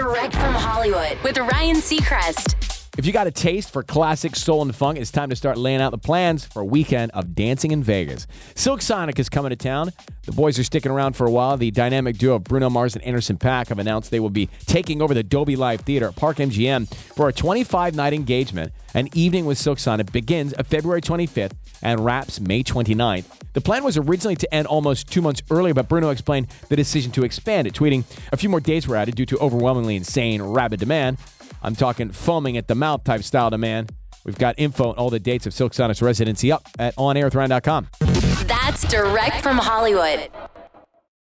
Direct from Hollywood with Ryan Seacrest. If you got a taste for classic soul and funk, it's time to start laying out the plans for a weekend of dancing in Vegas. Silk Sonic is coming to town. The boys are sticking around for a while. The dynamic duo of Bruno Mars and Anderson Paak have announced they will be taking over the Dolby Live Theater at Park MGM for a 25 night engagement. An evening with Silk Sonic begins uh, February 25th and wraps May 29th. The plan was originally to end almost two months earlier, but Bruno explained the decision to expand it, tweeting, A few more days were added due to overwhelmingly insane, rabid demand. I'm talking foaming at the mouth type style demand. We've got info on all the dates of Silk Sonic's residency up at onairwithryan.com. That's direct from Hollywood.